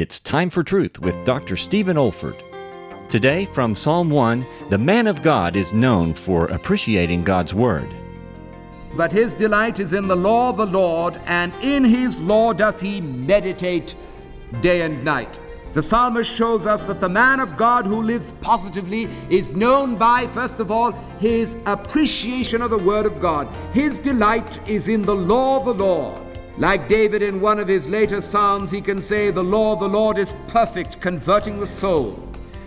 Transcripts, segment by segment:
It's Time for Truth with Dr. Stephen Olford. Today, from Psalm 1, the man of God is known for appreciating God's Word. But his delight is in the law of the Lord, and in his law doth he meditate day and night. The psalmist shows us that the man of God who lives positively is known by, first of all, his appreciation of the Word of God. His delight is in the law of the Lord. Like David in one of his later Psalms, he can say, The law of the Lord is perfect, converting the soul.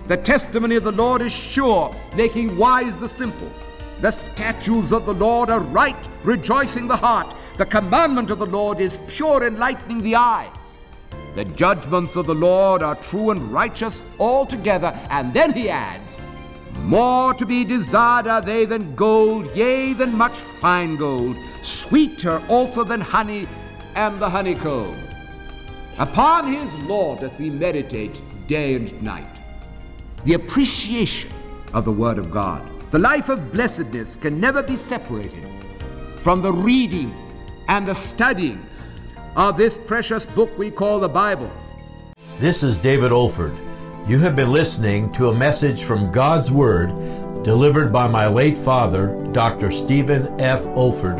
The testimony of the Lord is sure, making wise the simple. The statutes of the Lord are right, rejoicing the heart. The commandment of the Lord is pure, enlightening the eyes. The judgments of the Lord are true and righteous altogether. And then he adds, More to be desired are they than gold, yea, than much fine gold, sweeter also than honey and the honeycomb. Upon his law doth he meditate day and night. The appreciation of the Word of God. The life of blessedness can never be separated from the reading and the studying of this precious book we call the Bible. This is David Olford. You have been listening to a message from God's Word delivered by my late father, Dr. Stephen F. Olford,